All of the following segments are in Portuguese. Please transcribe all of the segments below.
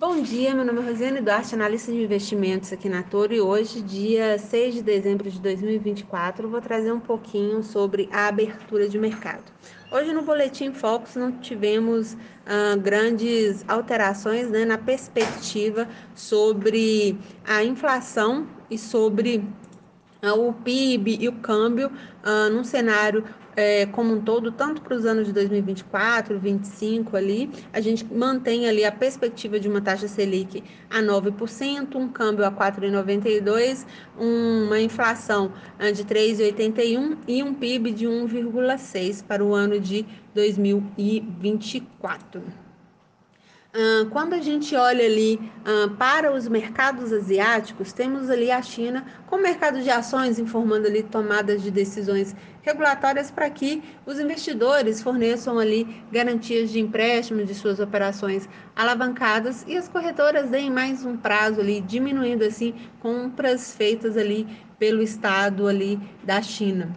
Bom dia, meu nome é Rosiane Duarte, analista de investimentos aqui na Toro e hoje, dia 6 de dezembro de 2024, vou trazer um pouquinho sobre a abertura de mercado. Hoje no Boletim Focus não tivemos ah, grandes alterações né, na perspectiva sobre a inflação e sobre o PIB e o câmbio ah, num cenário é, como um todo, tanto para os anos de 2024, 2025 ali, a gente mantém ali a perspectiva de uma taxa Selic a 9%, um câmbio a 4,92, uma inflação ah, de 3,81 e um PIB de 1,6 para o ano de 2024. Quando a gente olha ali para os mercados asiáticos, temos ali a China com o mercado de ações informando ali tomadas de decisões regulatórias para que os investidores forneçam ali garantias de empréstimo de suas operações alavancadas e as corretoras deem mais um prazo ali, diminuindo assim compras feitas ali pelo Estado ali da China.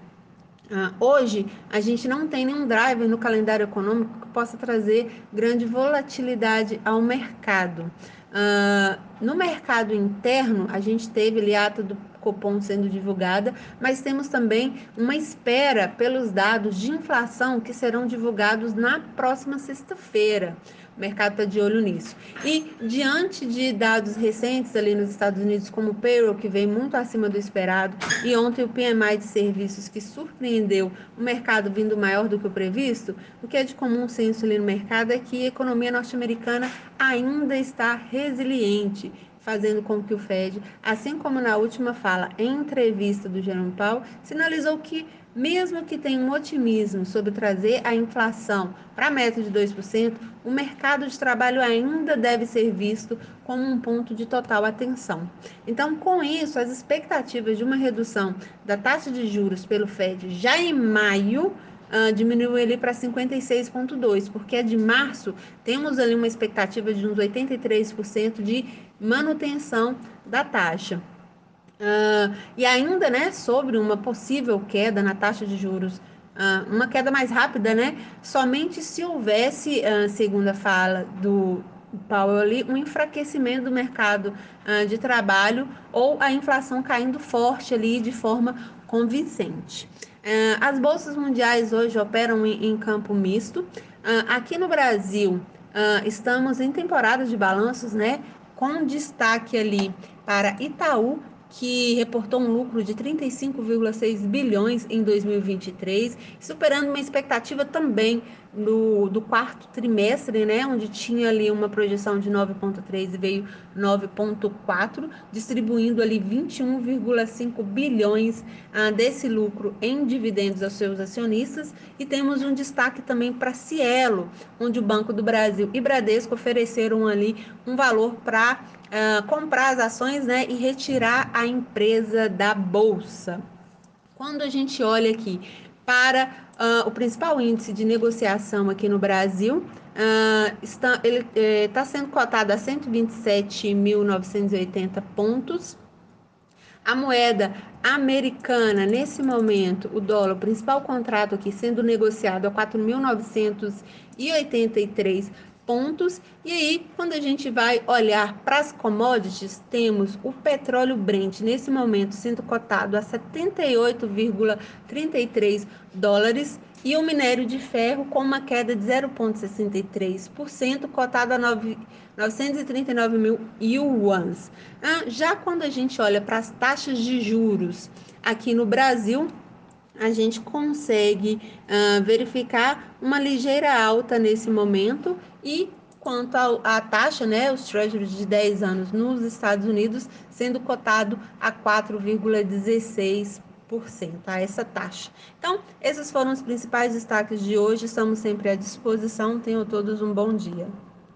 Uh, hoje, a gente não tem nenhum driver no calendário econômico que possa trazer grande volatilidade ao mercado. Uh, no mercado interno, a gente teve ali a do Copom sendo divulgada, mas temos também uma espera pelos dados de inflação que serão divulgados na próxima sexta-feira. O mercado está de olho nisso. E diante de dados recentes ali nos Estados Unidos, como o payroll, que vem muito acima do esperado, e ontem o PMI de serviços, que surpreendeu o mercado vindo maior do que o previsto, o que é de comum senso ali no mercado é que a economia norte-americana ainda está resiliente fazendo com que o Fed, assim como na última fala em entrevista do Jerome Powell, sinalizou que, mesmo que tenha um otimismo sobre trazer a inflação para a meta de 2%, o mercado de trabalho ainda deve ser visto como um ponto de total atenção. Então, com isso, as expectativas de uma redução da taxa de juros pelo Fed já em maio uh, diminuiu ele para 56,2%, porque é de março temos ali uma expectativa de uns 83% de manutenção da taxa. Uh, e ainda, né, sobre uma possível queda na taxa de juros, uh, uma queda mais rápida, né, somente se houvesse, uh, segundo a fala do Powell ali, um enfraquecimento do mercado de trabalho ou a inflação caindo forte ali de forma convincente. Uh, as bolsas mundiais hoje operam em, campo misto. Uh, aqui no Brasil, uh, estamos em temporada de balanços, né? Com destaque ali para Itaú, que reportou um lucro de 35,6 bilhões em 2023, superando uma expectativa também do, do quarto trimestre, né, onde tinha ali uma projeção de 9,3 e veio 9,4, distribuindo ali 21,5 bilhões ah, desse lucro em dividendos aos seus acionistas. E temos um destaque também para Cielo, onde o Banco do Brasil e Bradesco ofereceram ali um valor para uh, comprar as ações né, e retirar a empresa da bolsa. Quando a gente olha aqui para uh, o principal índice de negociação aqui no Brasil, uh, está, ele está eh, sendo cotado a 127.980 pontos. A moeda americana, nesse momento, o dólar, o principal contrato aqui sendo negociado a 4.983 pontos. E aí, quando a gente vai olhar para as commodities, temos o petróleo Brent nesse momento sendo cotado a 78,33 dólares e o minério de ferro com uma queda de 0,63%, cotado a 9, 939 mil yuans. Ah, já quando a gente olha para as taxas de juros aqui no Brasil, a gente consegue uh, verificar uma ligeira alta nesse momento e quanto à taxa, né, os treasuries de 10 anos nos Estados Unidos sendo cotado a 4,16% a essa taxa. Então, esses foram os principais destaques de hoje. Estamos sempre à disposição. Tenham todos um bom dia.